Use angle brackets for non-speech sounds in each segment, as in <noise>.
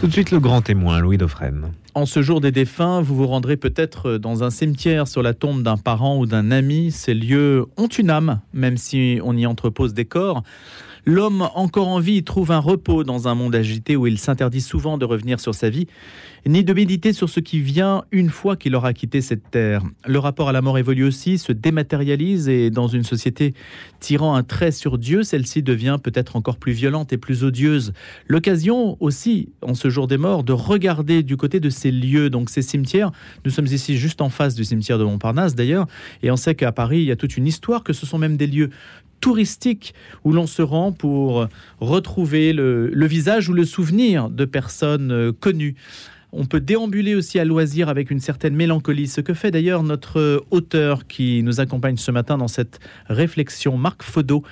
Tout de suite le grand témoin, Louis Dauphren. En ce jour des défunts, vous vous rendrez peut-être dans un cimetière sur la tombe d'un parent ou d'un ami. Ces lieux ont une âme, même si on y entrepose des corps. L'homme encore en vie trouve un repos dans un monde agité où il s'interdit souvent de revenir sur sa vie, ni de méditer sur ce qui vient une fois qu'il aura quitté cette terre. Le rapport à la mort évolue aussi, se dématérialise et dans une société tirant un trait sur Dieu, celle-ci devient peut-être encore plus violente et plus odieuse. L'occasion aussi, en ce jour des morts, de regarder du côté de ces lieux, donc ces cimetières. Nous sommes ici juste en face du cimetière de Montparnasse d'ailleurs, et on sait qu'à Paris, il y a toute une histoire, que ce sont même des lieux touristique où l'on se rend pour retrouver le, visage ou le souvenir de personnes euh, connues. On peut déambuler aussi à loisir avec une certaine mélancolie, ce que fait d'ailleurs notre auteur qui nous accompagne ce matin dans cette réflexion, Marc Fodo,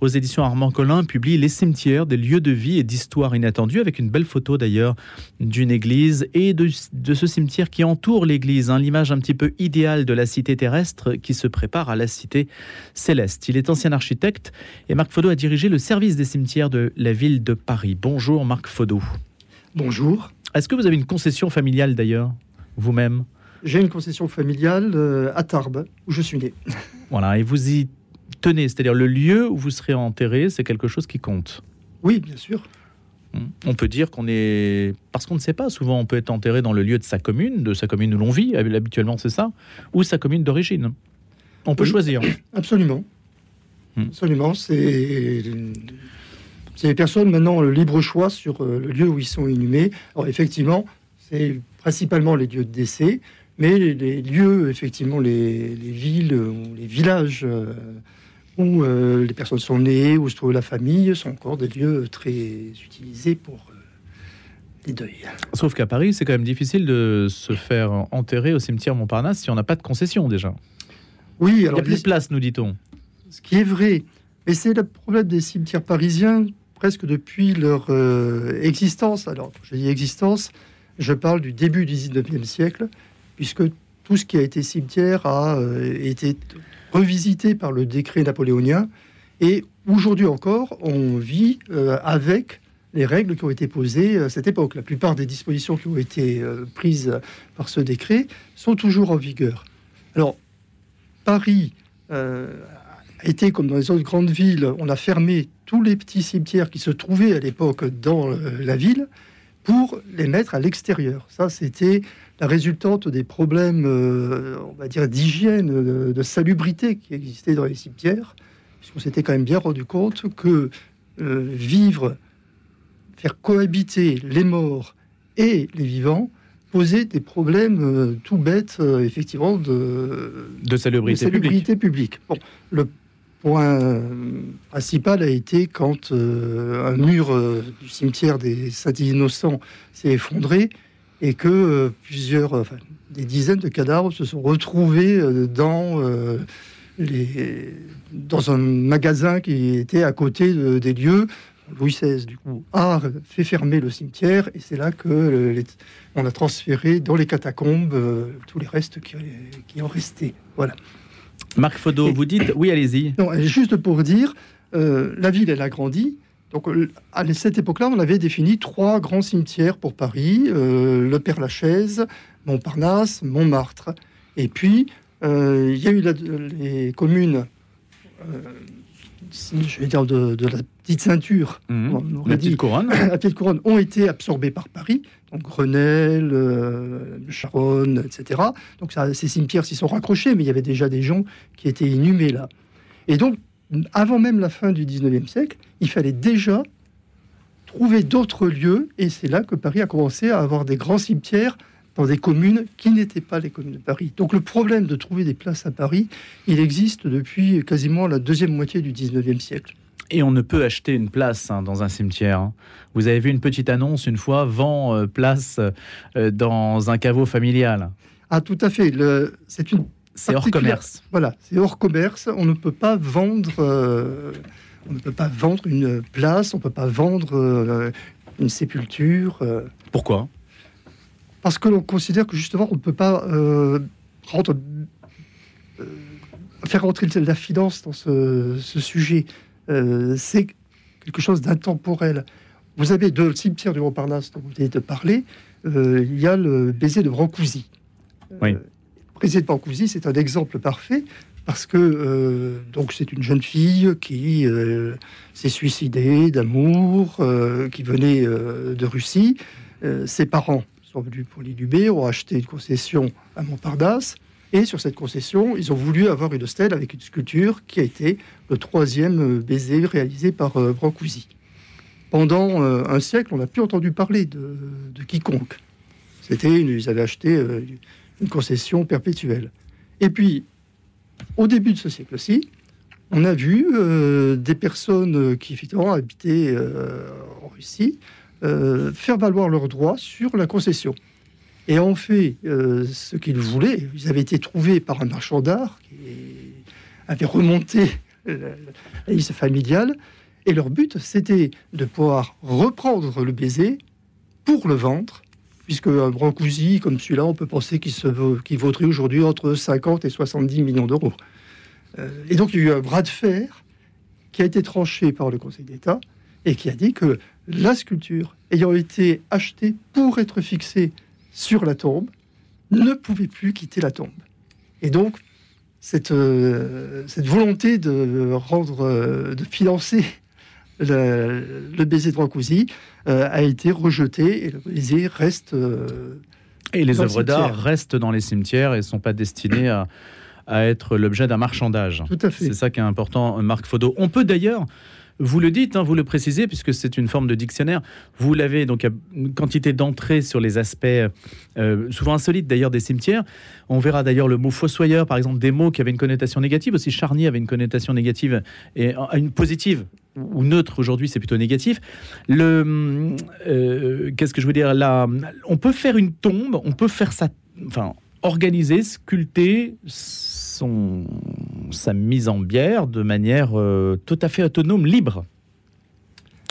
aux éditions Armand Collin, publie Les cimetières, des lieux de vie et d'histoire inattendues, avec une belle photo d'ailleurs d'une église et de, ce cimetière qui entoure l'église, hein, l'image un petit peu idéale de la cité terrestre qui se prépare à la cité céleste. Il est ancien architecte et Marc Fodo a dirigé le service des cimetières de la ville de Paris. Bonjour Marc Fodo. Bonjour. Est-ce que vous avez une concession familiale d'ailleurs, vous-même? J'ai une concession familiale euh, à Tarbes, où je suis né. <laughs> Voilà, et vous y tenez, c'est-à-dire le lieu où vous serez enterré, c'est quelque chose qui compte? Oui, bien sûr. On peut dire qu'on est... Parce qu'on ne sait pas, souvent on peut être enterré dans le lieu de sa commune, de sa commune où l'on vit, habituellement c'est ça, ou sa commune d'origine. On peut oui, choisir. Absolument. Hmm. Absolument, c'est c'est les personnes maintenant le libre choix sur euh, le lieu où ils sont inhumés. Alors effectivement, c'est principalement les lieux de décès, mais les, les lieux, effectivement, les, les, villes ou les villages euh, où euh, les personnes sont nées, où se trouve la famille, sont encore des lieux très utilisés pour euh, les deuils. Sauf qu'à Paris, c'est quand même difficile de se faire enterrer au cimetière Montparnasse si on n'a pas de concession déjà. Oui, alors il y a plus de place, nous dit-on. Ce qui est vrai, mais c'est le problème des cimetières parisiens presque depuis leur euh, existence. Alors, je dis existence, je parle du début du 19e siècle, puisque tout ce qui a été cimetière a euh, été revisité par le décret napoléonien. Et aujourd'hui encore, on vit euh, avec les règles qui ont été posées à cette époque. La plupart des dispositions qui ont été prises par ce décret sont toujours en vigueur. Alors, Paris été, comme dans les autres grandes villes, on a fermé tous les petits cimetières qui se trouvaient à l'époque dans euh, la ville pour les mettre à l'extérieur. Ça, c'était la résultante des problèmes, euh, on va dire, d'hygiène, de, de, salubrité qui existaient dans les cimetières, puisqu'on s'était quand même bien rendu compte que euh, vivre, faire cohabiter les morts et les vivants posait des problèmes euh, tout bêtes, euh, effectivement, de, de salubrité, de salubrité publique. publique. Bon, le point principal a été quand euh, un mur euh, du cimetière des Saints-Innocents s'est effondré et que euh, plusieurs, des dizaines de cadavres se sont retrouvés euh, dans, les, dans un magasin qui était à côté de, des lieux. Louis XVI, du coup, a fait fermer le cimetière et c'est là que les, on a transféré dans les catacombes tous les restes qui, qui ont resté. Voilà. Marc Fodo, vous dites oui, allez-y. Non, juste pour dire, euh, la ville elle a grandi. Donc à cette époque-là, on avait défini trois grands cimetières pour Paris euh, le Père Lachaise, Montparnasse, Montmartre. Et puis euh, il y a eu la, les communes. je vais dire de, de, la petite ceinture, mmh. on la petite couronne, <coughs> la petite couronne, ont été absorbées par Paris donc Grenelle, euh, Charonne, etc. Donc ça, ces cimetières s'y sont raccrochés, mais il y avait déjà des gens qui étaient inhumés là. Et donc, avant même la fin du 19e siècle, il fallait déjà trouver d'autres lieux, et c'est là que Paris a commencé à avoir des grands cimetières dans des communes qui n'étaient pas les communes de Paris. Donc le problème de trouver des places à Paris, il existe depuis quasiment la deuxième moitié du 19e siècle. Et on ne peut acheter une place hein, dans un cimetière. Hein. Vous avez vu une petite annonce une fois, vend euh, place euh, dans un caveau familial. Ah tout à fait. C'est une c'est hors commerce. Voilà, c'est hors commerce. On ne peut pas vendre. Euh, on ne peut pas vendre une place. On ne peut pas vendre une sépulture. Pourquoi? Parce que l'on considère que justement on ne peut pas rendre, faire rentrer la finance dans ce, ce sujet. C'est quelque chose d'intemporel. vous avez de le cimetière du Montparnasse dont vous venez de parler, euh, il y a le baiser de Brancusi. Oui. le baiser de Brancusi, c'est un exemple parfait parce que euh, donc c'est une jeune fille qui euh, s'est suicidée d'amour, euh, qui venait euh, de Russie. Euh, ses parents sont venus pour l'inhumer, ont acheté une concession à Montparnasse. Et sur cette concession, ils ont voulu avoir une stèle avec une sculpture qui a été le troisième baiser réalisé par euh, Brancusi. Pendant euh, un siècle, on n'a plus entendu parler de, quiconque. C'était, ils avaient acheté euh, une concession perpétuelle. Et puis, au début de ce siècle-ci, on a vu des personnes qui effectivement habitaient en Russie faire valoir leurs droits sur la concession. Et ont fait euh, ce qu'ils voulaient. Ils avaient été trouvés par un marchand d'art qui avait remonté la, liste familiale. Et leur but, c'était de pouvoir reprendre le baiser pour le vendre, puisque un Brancusi comme celui-là, on peut penser qu'il qu'il vaudrait aujourd'hui entre 50 et 70 millions d'euros. Euh, et donc, il y a eu un bras de fer qui a été tranché par le Conseil d'État et qui a dit que la sculpture ayant été achetée pour être fixée sur la tombe ne pouvait plus quitter la tombe. Et donc, cette, euh, cette volonté de rendre, euh, de financer <laughs> le, le baiser de Brancusi euh, a été rejetée et le baiser reste. Et les le œuvres d'art restent dans les cimetières et ne sont pas destinées à, à être l'objet d'un marchandage. tout à fait. C'est ça qui est important, Marc Faudot. On peut d'ailleurs, vous le dites, hein, vous le précisez, puisque c'est une forme de dictionnaire, vous l'avez, donc une quantité d'entrées sur les aspects euh, souvent insolites d'ailleurs des cimetières. On verra d'ailleurs le mot fossoyeur, par exemple, des mots qui avaient une connotation négative, aussi charnier avait une connotation négative et euh, une positive ou neutre aujourd'hui, c'est plutôt négatif. Le, euh, qu'est-ce que je veux dire? Là On peut faire une tombe, on peut faire ça, enfin, organiser, sculpter son, sa mise en bière de manière euh, tout à fait autonome, libre.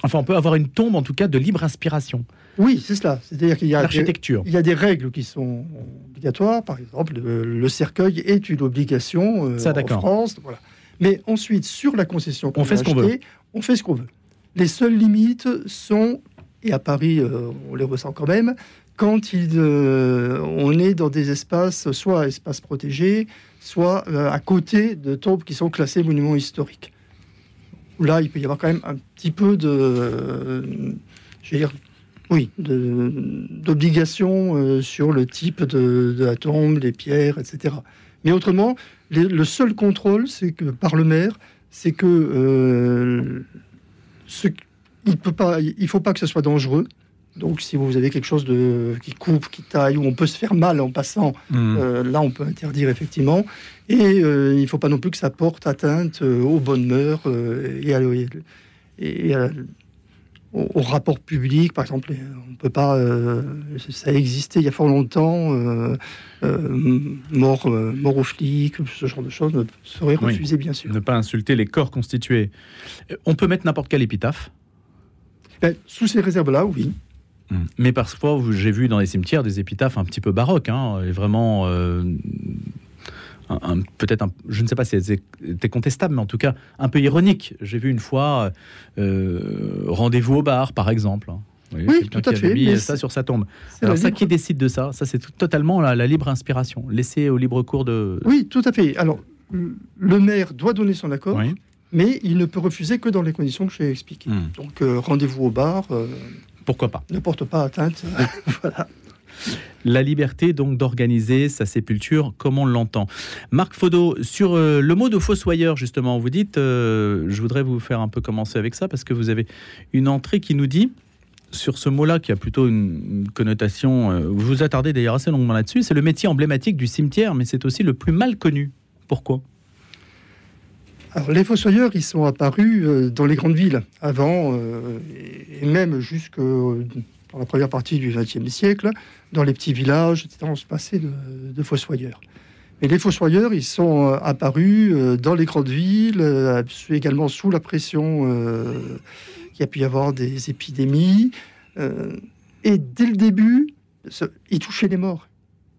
Enfin, on peut avoir une tombe, en tout cas, de libre inspiration. Oui, c'est cela. C'est-à-dire qu'il y a L'architecture. il y a des règles qui sont obligatoires. Par exemple, le, le cercueil est une obligation euh, Ça, en. France. Voilà. Mais ensuite, sur la concession, On fait ce qu'on achetée, On fait ce qu'on veut. Les seules limites sont, et à Paris, euh, on les ressent quand même, quand il, euh, on est dans des espaces, soit espaces protégés, soit euh, à côté de tombes qui sont classées monuments historiques. Là, il peut y avoir quand même un petit peu de, oui, d'obligation euh, sur le type de, la tombe, les pierres, etc. Mais autrement, le seul contrôle, c'est que par le maire, c'est que euh, il peut faut pas que ce soit dangereux. Donc, si vous avez quelque chose de, qui coupe, qui taille, où on peut se faire mal en passant, Hmm. euh, là, on peut interdire effectivement. Et euh, il ne faut pas non plus que ça porte atteinte euh, aux bonnes mœurs et, à- et à- au, au rapport public. Par exemple, on ne peut pas. ça a existé il y a fort longtemps. mort, mort aux flics, ce genre de choses ne serait Oui. refusé, bien sûr. Ne pas insulter les corps constitués. On peut mettre n'importe quel épitaphe? Ben, sous ces réserves-là, oui. Mais parfois, j'ai vu dans les cimetières des épitaphes un petit peu baroques, hein, et vraiment, euh, peut-être, je ne sais pas si c'était contestable, mais en tout cas un peu ironique. J'ai vu une fois euh, Rendez-vous au bar, par exemple. hein. Oui, quelqu'un tout à qui avait fait, mis mais ça sur sa tombe. Alors ça, libre- qui décide de ça Ça, c'est totalement la, la libre inspiration. Laissé au libre cours de. Oui, tout à fait. Alors, le maire doit donner son accord, Oui. mais il ne peut refuser que dans les conditions que j'ai expliquées. Hmm. Donc, euh, rendez-vous au bar euh, Pourquoi pas ne porte pas atteinte. <laughs> voilà. La liberté donc d'organiser sa sépulture comme on l'entend. Marc Faudot, sur euh, le mot de fossoyeur justement, vous dites, euh, je voudrais vous faire un peu commencer avec ça parce que vous avez une entrée qui nous dit sur ce mot-là qui a plutôt une, connotation, euh, vous vous attardez d'ailleurs assez longuement là-dessus, c'est le métier emblématique du cimetière, mais c'est aussi le plus mal connu. Pourquoi? Les fossoyeurs, ils sont apparus euh, dans les grandes villes avant, euh, et même jusque euh, dans la première partie du XXe siècle, dans les petits villages, etc. On se passait de, fossoyeurs. Mais les fossoyeurs, ils sont apparus dans les grandes villes, également sous la pression qu'il y a pu y avoir des épidémies. et dès le début, ils touchaient les morts.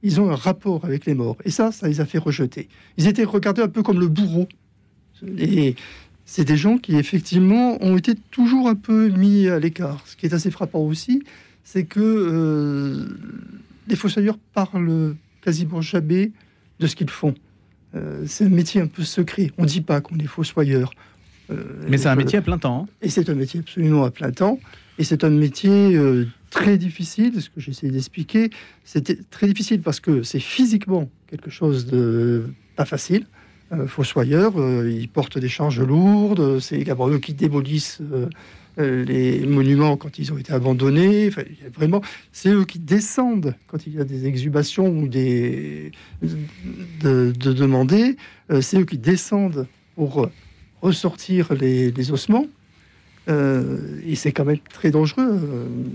Ils ont un rapport avec les morts. Et ça, ça les a fait rejeter. Ils étaient regardés un peu comme le bourreau. Et c'est des gens qui effectivement ont été toujours un peu mis à l'écart. Ce qui est assez frappant aussi, c'est que euh, les fossoyeurs parlent quasiment jamais de ce qu'ils font. Euh, c'est un métier un peu secret. On ne dit pas qu'on est fossoyeur. Euh, Mais c'est un métier à plein temps. Hein. Et c'est un métier absolument à plein temps. Et c'est un métier très difficile, ce que j'essaie d'expliquer. C'était très difficile parce que c'est physiquement quelque chose de pas facile. Euh, fossoyeurs, euh, ils portent des charges lourdes, c'est également eux qui démolissent euh, les monuments quand ils ont été abandonnés. vraiment, c'est eux qui descendent quand il y a des exhumations ou des de, demander. c'est eux qui descendent pour ressortir les, ossements. et c'est quand même très dangereux.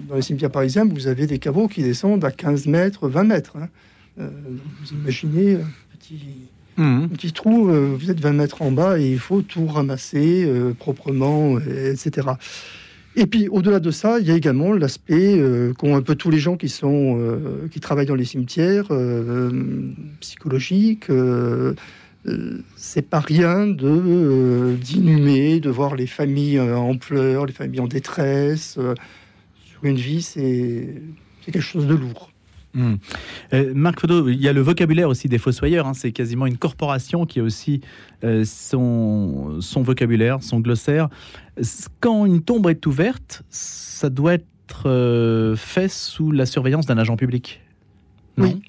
Dans les cimetières parisiens, vous avez des caveaux qui descendent à 15 mètres, 20 mètres. Hein. vous imaginez un petit, Mmh. petit trou, euh, vous êtes 20 mètres en bas et il faut tout ramasser euh, proprement, euh, etc. Et puis au-delà de ça, il y a également l'aspect qu'ont un peu tous les gens qui sont qui travaillent dans les cimetières psychologiques. c'est pas rien de d'inhumer, de voir les familles en pleurs, les familles en détresse. sur une vie, c'est quelque chose de lourd. Hmm. Euh, Marc Fodo, il y a le vocabulaire aussi des fossoyeurs. Hein. c'est quasiment une corporation qui a aussi euh, son, son vocabulaire, son glossaire. Quand une tombe est ouverte, ça doit être euh, fait sous la surveillance d'un agent public. oui.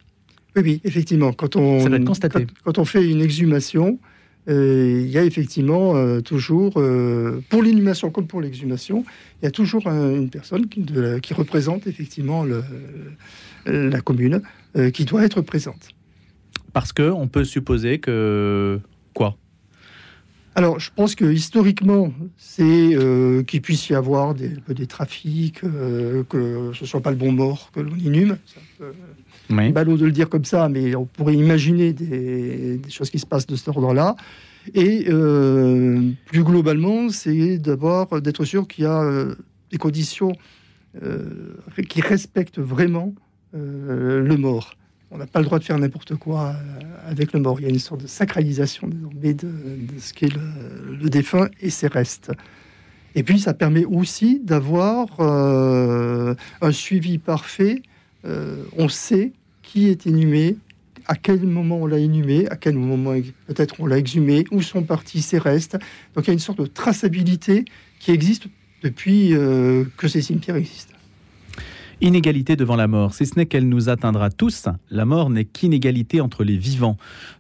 oui, effectivement. Quand on, ça doit être constaté. Quand, on fait une exhumation, il y a effectivement toujours, pour l'inhumation comme pour l'exhumation, il y a toujours une personne qui, qui représente effectivement le la commune euh, qui doit être présente. Parce que on peut supposer que quoi? Alors, je pense que historiquement, c'est euh, qu'il puisse y avoir des, des trafics, euh, que ce soit pas le bon mort que l'on inhume. Un ballot de le dire comme ça, mais on pourrait imaginer des, choses qui se passent de cet ordre-là. Et plus globalement, c'est d'abord d'être sûr qu'il y a des conditions qui respectent vraiment euh, le mort. On n'a pas le droit de faire n'importe quoi euh, avec le mort. Il y a une sorte de sacralisation désormais de, ce qu'est le, défunt et ses restes. Et puis, ça permet aussi d'avoir euh, un suivi parfait. on sait qui est inhumé, à quel moment on l'a inhumé, à quel moment peut-être on l'a exhumé, où sont partis ses restes. Donc, il y a une sorte de traçabilité qui existe depuis que ces cimetières existent. Inégalité devant la mort, si ce n'est qu'elle nous atteindra tous, la mort n'est qu'inégalité entre les vivants.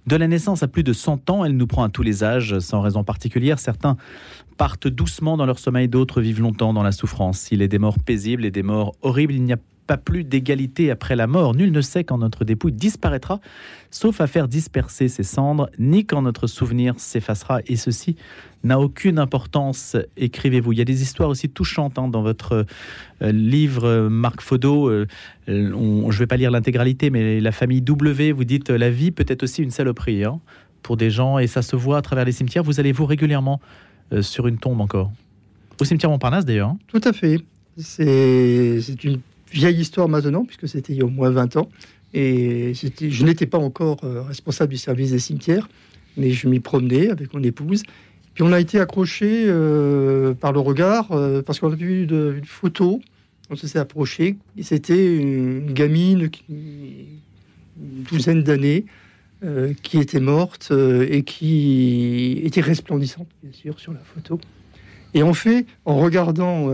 De la naissance à plus de 100 ans, elle nous prend à tous les âges, sans raison particulière. Certains partent doucement dans leur sommeil, d'autres vivent longtemps dans la souffrance. Il est des morts paisibles et des morts horribles. Il n'y a pas plus d'égalité après la mort. Nul ne sait quand notre dépouille disparaîtra, sauf à faire disperser ses cendres, ni quand notre souvenir s'effacera. Et ceci n'a aucune importance, écrivez-vous. Il y a des histoires aussi touchantes hein, dans votre euh, livre, Marc Fodo. Euh, je ne vais pas lire l'intégralité, mais la famille W, vous dites la vie peut être aussi une saloperie hein, pour des gens, et ça se voit à travers les cimetières. Vous allez vous régulièrement euh, sur une tombe encore? Au cimetière Montparnasse d'ailleurs. Hein? Tout à fait. C'est une vieille histoire maintenant, puisque c'était il y a au moins 20 ans. Et je n'étais pas encore euh, responsable du service des cimetières, mais je m'y promenais avec mon épouse. Puis on a été accroché euh, par le regard, euh, parce qu'on a vu une, photo, on s'est approché, et c'était une gamine, une douzaine d'années, qui était morte et qui était resplendissante, bien sûr, sur la photo. Et en fait, en regardant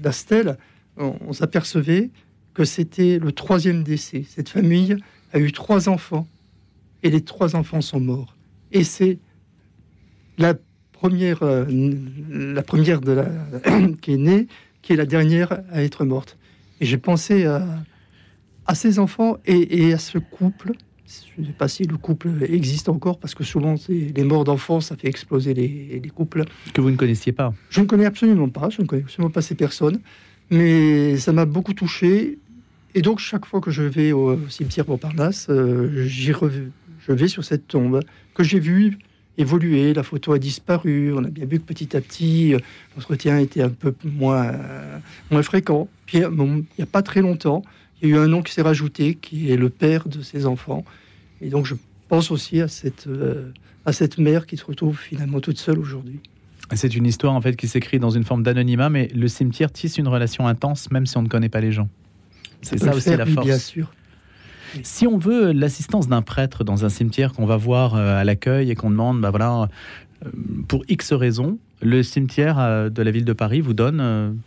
la stèle, on, s'apercevait que c'était le troisième décès. Cette famille a eu trois enfants et les trois enfants sont morts. Et c'est la première, euh, la première de la, <coughs> qui est née, qui est la dernière à être morte. Et j'ai pensé à, à, ces enfants et, à ce couple. Je ne sais pas si le couple existe encore, parce que souvent, les morts d'enfants, ça fait exploser les, les, couples. Que vous ne connaissiez pas Je ne connais absolument pas. Je ne connais absolument pas ces personnes. Mais ça m'a beaucoup touché. Et donc, chaque fois que je vais au, cimetière Montparnasse, euh, je vais sur cette tombe que j'ai vue évoluer. La photo a disparu. On a bien vu que petit à petit, euh, l'entretien était un peu moins, moins fréquent. Puis, il n'y a pas très longtemps, il y a eu un nom qui s'est rajouté, qui est le père de ses enfants. Et donc, je pense aussi à cette, euh, à cette mère qui se retrouve finalement toute seule aujourd'hui. C'est une histoire en fait qui s'écrit dans une forme d'anonymat, mais le cimetière tisse une relation intense même si on ne connaît pas les gens. C'est ça, aussi la force. Bien sûr. Si on veut l'assistance d'un prêtre dans un cimetière qu'on va voir euh, à l'accueil et qu'on demande, bah voilà, euh, pour X raisons, le cimetière euh, de la ville de Paris vous donne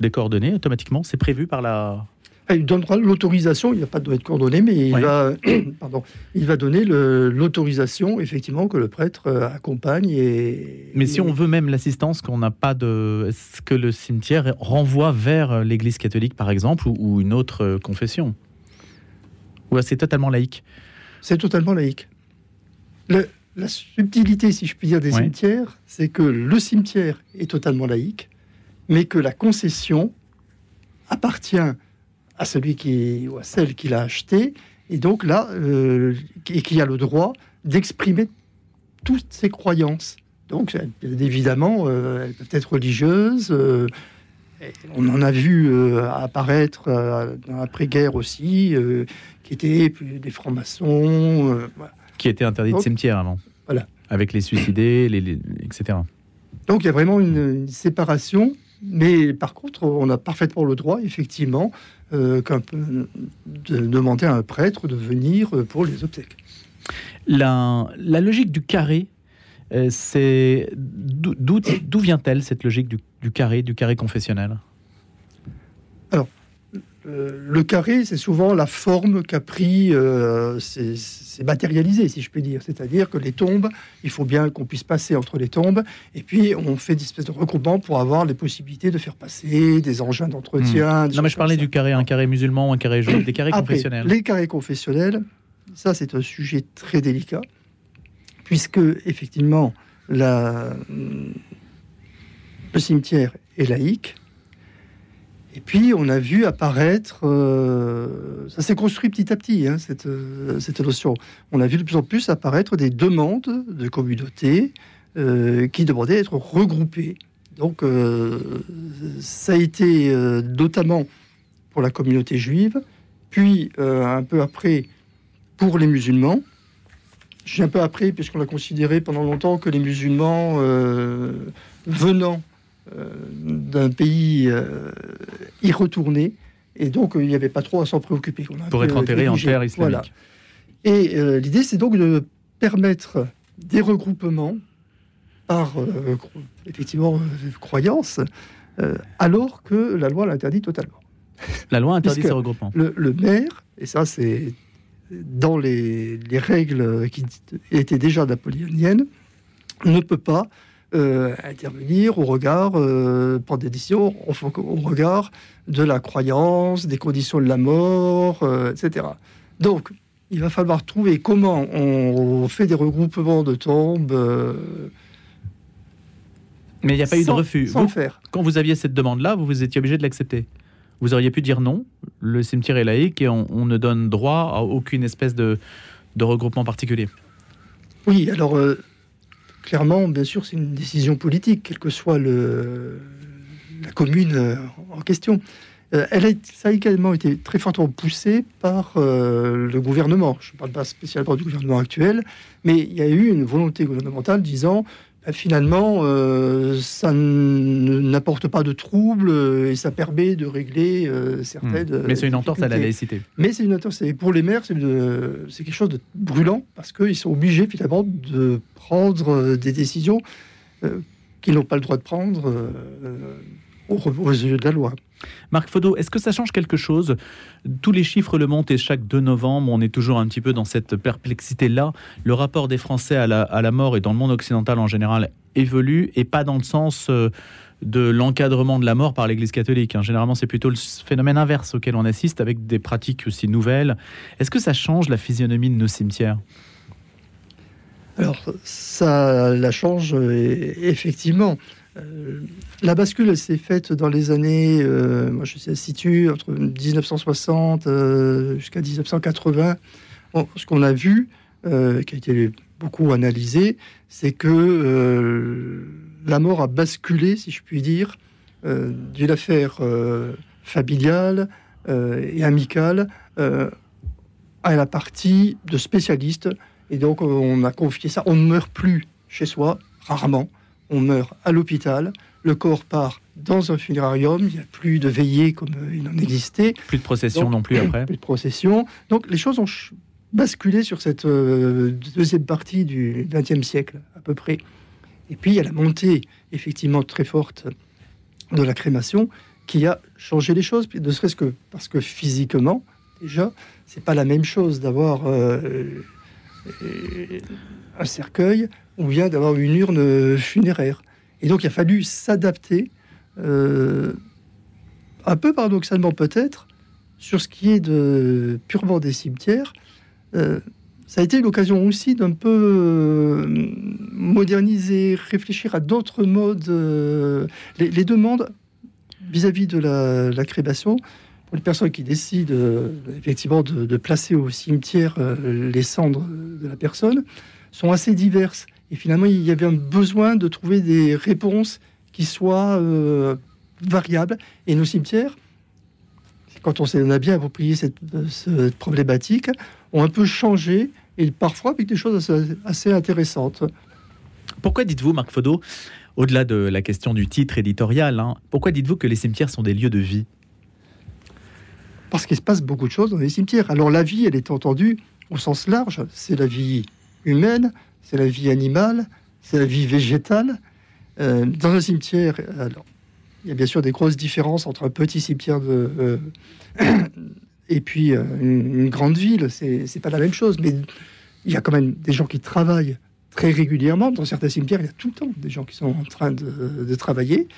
des coordonnées automatiquement. C'est prévu par la il donnera l'autorisation, il n'y a pas de être coordonné, mais il, va, <clears throat> pardon, il va donner l'autorisation, effectivement, que le prêtre accompagne. Et, mais si on veut même l'assistance, qu'on n'a pas de. Est-ce que le cimetière renvoie vers l'Église catholique, par exemple, ou une autre confession? C'est totalement laïque? C'est totalement laïque. la subtilité, si je puis dire, des cimetières, c'est que le cimetière est totalement laïque, mais que la concession appartient à celui qui ou à celle qui l'a acheté, et donc là, euh, et qui a le droit d'exprimer toutes ses croyances. Donc, évidemment, euh, elles peuvent être religieuses. Euh, on en a vu apparaître dans l'après-guerre aussi, qui étaient des francs-maçons. Euh, qui étaient interdits de cimetière avant. Voilà. Avec les suicidés, les, etc. Donc il y a vraiment une, séparation, mais par contre, on a parfaitement le droit, effectivement, euh, de demander à un prêtre de venir euh, pour les obsèques. La, la logique du carré, c'est d'où vient-elle cette logique du, du, carré, du carré confessionnel? Alors, euh, le carré, c'est souvent la forme qu'a pris, euh, c'est matérialisé, si je puis dire. C'est-à-dire que les tombes, il faut bien qu'on puisse passer entre les tombes, et puis on fait des espèces de regroupements pour avoir les possibilités de faire passer des engins d'entretien. Hmm. Non, mais je parlais du carré, un carré musulman, un carré juif, des carrés confessionnels. Les carrés confessionnels, ça c'est un sujet très délicat, puisque effectivement, la, le cimetière est laïque et puis, on a vu apparaître, euh, ça s'est construit petit à petit, hein, cette, euh, cette, notion. On a vu de plus en plus apparaître des demandes de communautés euh, qui demandaient être regroupées. Donc, ça a été notamment pour la communauté juive, puis un peu après pour les musulmans. Je un peu après, puisqu'on a considéré pendant longtemps que les musulmans venant d'un pays euh, y retourner. Et donc, il n'y avait pas trop à s'en préoccuper. Pour être enterré en terre islamique. Et euh, l'idée, c'est donc de permettre des regroupements par, effectivement, croyance, alors que la loi l'interdit totalement. La loi interdit ces regroupements. Le, maire, et ça, c'est dans les, les, règles qui étaient déjà napoléoniennes, ne peut pas euh, intervenir au regard, euh, prendre des décisions au, regard de la croyance, des conditions de la mort, euh, etc. Donc, il va falloir trouver comment on fait des regroupements de tombes. Mais il n'y a pas eu de refus. Sans faire. Quand vous aviez cette demande-là, vous, vous étiez obligé de l'accepter. Vous auriez pu dire non, le cimetière est laïque et on, ne donne droit à aucune espèce de, de regroupement particulier. Oui, alors clairement, bien sûr, c'est une décision politique, quelle que soit la commune euh, en question. Euh, elle a, ça a également été très fortement poussé par euh, le gouvernement. Je ne parle pas spécialement du gouvernement actuel, mais il y a eu une volonté gouvernementale disant finalement, euh, ça n'apporte pas de troubles euh, et ça permet de régler euh, certaines. Hmm. Mais c'est une entorse à la laïcité. Mais c'est une entorse. Et pour les maires, c'est quelque chose de brûlant parce qu'ils sont obligés finalement de prendre des décisions qu'ils n'ont pas le droit de prendre aux yeux de la loi. Marc Fodo, est-ce que ça change quelque chose? Tous les chiffres le montent et chaque 2 novembre, on est toujours un petit peu dans cette perplexité-là. Le rapport des Français à la, mort et dans le monde occidental en général évolue et pas dans le sens euh, de l'encadrement de la mort par l'Église catholique. Hein. Généralement, c'est plutôt le phénomène inverse auquel on assiste avec des pratiques aussi nouvelles. Est-ce que ça change la physionomie de nos cimetières? Alors, ça la change euh, effectivement. Euh, la bascule s'est faite dans les années, euh, moi je sais, situe entre 1960 euh, jusqu'à 1980. ce qu'on a vu, qui a été beaucoup analysé, c'est que la mort a basculé, si je puis dire, d'une affaire familiale et amicale à la partie de spécialistes. Et donc on a confié ça. On ne meurt plus chez soi, rarement on meurt à l'hôpital, le corps part dans un funérarium, il n'y a plus de veillée comme il en existait. Plus de procession non plus après. <coughs> Plus de procession. Donc les choses ont basculé sur cette euh, deuxième partie du XXe siècle à peu près. Et puis il y a la montée effectivement très forte de la crémation qui a changé les choses, ne serait-ce que parce que physiquement, déjà, c'est pas la même chose d'avoir euh, un cercueil ou bien d'avoir une urne funéraire. Et donc il a fallu s'adapter, euh, un peu paradoxalement peut-être, sur ce qui est de purement des cimetières. Euh, ça a été l'occasion aussi d'un peu euh, moderniser, réfléchir à d'autres modes. Les, demandes vis-à-vis de la, la, crémation, les personnes qui décident effectivement de, placer au cimetière les cendres de la personne, sont assez diverses. Et finalement, il y avait un besoin de trouver des réponses qui soient euh, variables. Et nos cimetières, quand on s'en a bien approprié cette, problématique, ont un peu changé et parfois avec des choses assez, intéressantes. Pourquoi dites-vous, Marc Fodo, au-delà de la question du titre éditorial, hein, pourquoi dites-vous que les cimetières sont des lieux de vie? Parce qu'il se passe beaucoup de choses dans les cimetières. Alors la vie, elle est entendue au sens large, c'est la vie humaine, c'est la vie animale, c'est la vie végétale. Euh, dans un cimetière, alors, il y a bien sûr des grosses différences entre un petit cimetière euh, <coughs> et puis euh, une, grande ville. C'est pas la même chose, mais il y a quand même des gens qui travaillent très régulièrement. Dans certains cimetières, il y a tout le temps des gens qui sont en train de travailler.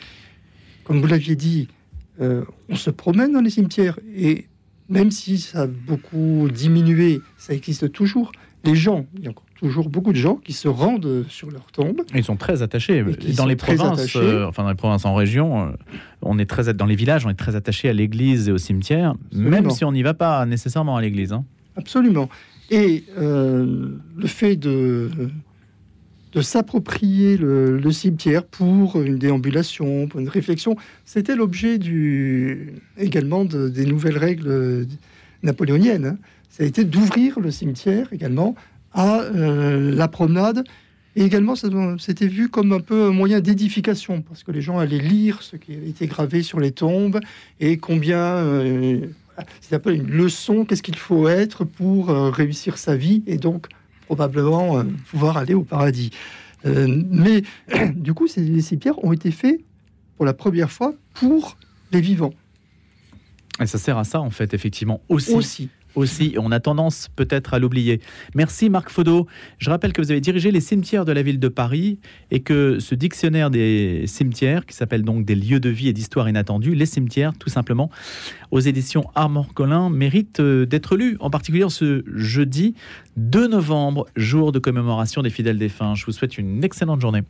Comme vous l'aviez dit, on se promène dans les cimetières et même si ça a beaucoup diminué, ça existe toujours. Les gens, il y a encore toujours beaucoup de gens qui se rendent sur leur tombe. Ils sont très attachés. Dans les provinces, euh, enfin dans les provinces en région, euh, on est très dans les villages, on est très attaché à l'église et au cimetière, même si on n'y va pas nécessairement à l'église. Hein. Absolument. Et euh, le fait de de s'approprier le, cimetière pour une déambulation, pour une réflexion, c'était l'objet du également des nouvelles règles napoléoniennes. Hein. Ça a été d'ouvrir le cimetière également à euh, la promenade. Et également, c'était vu comme un peu un moyen d'édification, parce que les gens allaient lire ce qui avait été gravé sur les tombes et combien. Euh, c'est un peu une leçon, qu'est-ce qu'il faut être pour euh, réussir sa vie et donc probablement pouvoir aller au paradis. mais <clears throat> du coup, ces, ces pierres ont été faits pour la première fois pour les vivants. Et ça sert à ça, en fait, effectivement, aussi. aussi aussi. On a tendance peut-être à l'oublier. Merci Marc Fodo. Je rappelle que vous avez dirigé les cimetières de la ville de Paris et que ce dictionnaire des cimetières, qui s'appelle donc des lieux de vie et d'histoire inattendue, les cimetières tout simplement, aux éditions Armor Collin, mérite euh, d'être lu, en particulier ce jeudi 2 novembre, jour de commémoration des fidèles défunts. Je vous souhaite une excellente journée.